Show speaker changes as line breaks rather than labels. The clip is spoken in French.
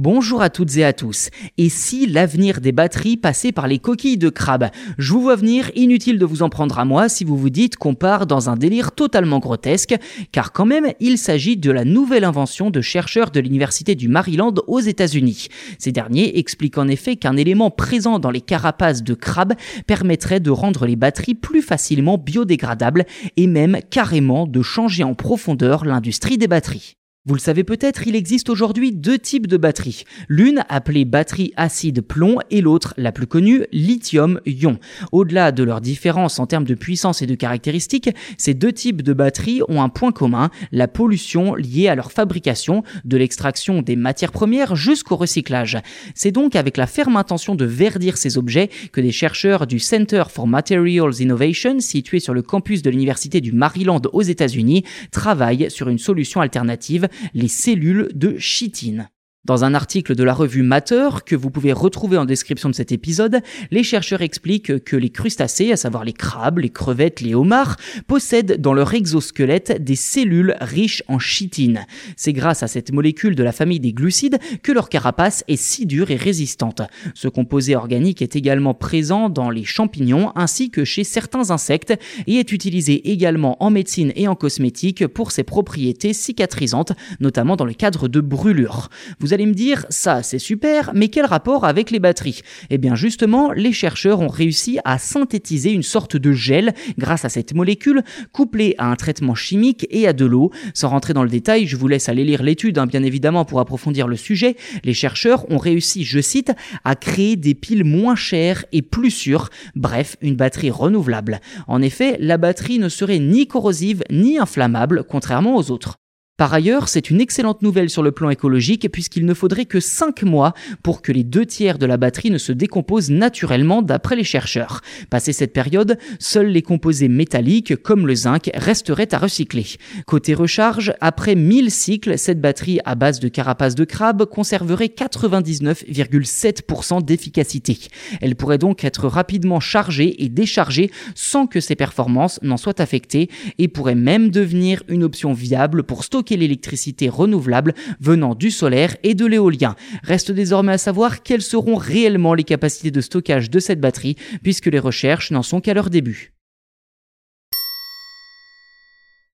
Bonjour à toutes et à tous. Et si l'avenir des batteries passait par les coquilles de crabe? Je vous vois venir, inutile de vous en prendre à moi si vous vous dites qu'on part dans un délire totalement grotesque, car quand même, il s'agit de la nouvelle invention de chercheurs de l'Université du Maryland aux États-Unis. Ces derniers expliquent en effet qu'un élément présent dans les carapaces de crabe permettrait de rendre les batteries plus facilement biodégradables et même carrément de changer en profondeur l'industrie des batteries. Vous le savez peut-être, il existe aujourd'hui deux types de batteries. L'une appelée batterie acide plomb et l'autre, la plus connue, lithium-ion. Au-delà de leurs différences en termes de puissance et de caractéristiques, ces deux types de batteries ont un point commun, la pollution liée à leur fabrication, de l'extraction des matières premières jusqu'au recyclage. C'est donc avec la ferme intention de verdir ces objets que des chercheurs du Center for Materials Innovation, situé sur le campus de l'Université du Maryland aux États-Unis, travaillent sur une solution alternative les cellules de chitine. Dans un article de la revue Matter que vous pouvez retrouver en description de cet épisode, les chercheurs expliquent que les crustacés, à savoir les crabes, les crevettes, les homards, possèdent dans leur exosquelette des cellules riches en chitine. C'est grâce à cette molécule de la famille des glucides que leur carapace est si dure et résistante. Ce composé organique est également présent dans les champignons ainsi que chez certains insectes et est utilisé également en médecine et en cosmétique pour ses propriétés cicatrisantes, notamment dans le cadre de brûlures. Allez me dire, ça c'est super, mais quel rapport avec les batteries? Eh bien justement, les chercheurs ont réussi à synthétiser une sorte de gel grâce à cette molécule couplée à un traitement chimique et à de l'eau. Sans rentrer dans le détail, je vous laisse aller lire l'étude, hein, bien évidemment, pour approfondir le sujet. Les chercheurs ont réussi, je cite, à créer des piles moins chères et plus sûres, bref, une batterie renouvelable. En effet, la batterie ne serait ni corrosive ni inflammable, contrairement aux autres. Par ailleurs, c'est une excellente nouvelle sur le plan écologique puisqu'il ne faudrait que 5 mois pour que les deux tiers de la batterie ne se décomposent naturellement d'après les chercheurs. Passé cette période, seuls les composés métalliques comme le zinc resteraient à recycler. Côté recharge, après 1000 cycles, cette batterie à base de carapace de crabe conserverait 99,7% d'efficacité. Elle pourrait donc être rapidement chargée et déchargée sans que ses performances n'en soient affectées et pourrait même devenir une option viable pour stocker l'électricité renouvelable venant du solaire et de l'éolien. Reste désormais à savoir quelles seront réellement les capacités de stockage de cette batterie puisque les recherches n'en sont qu'à leur début.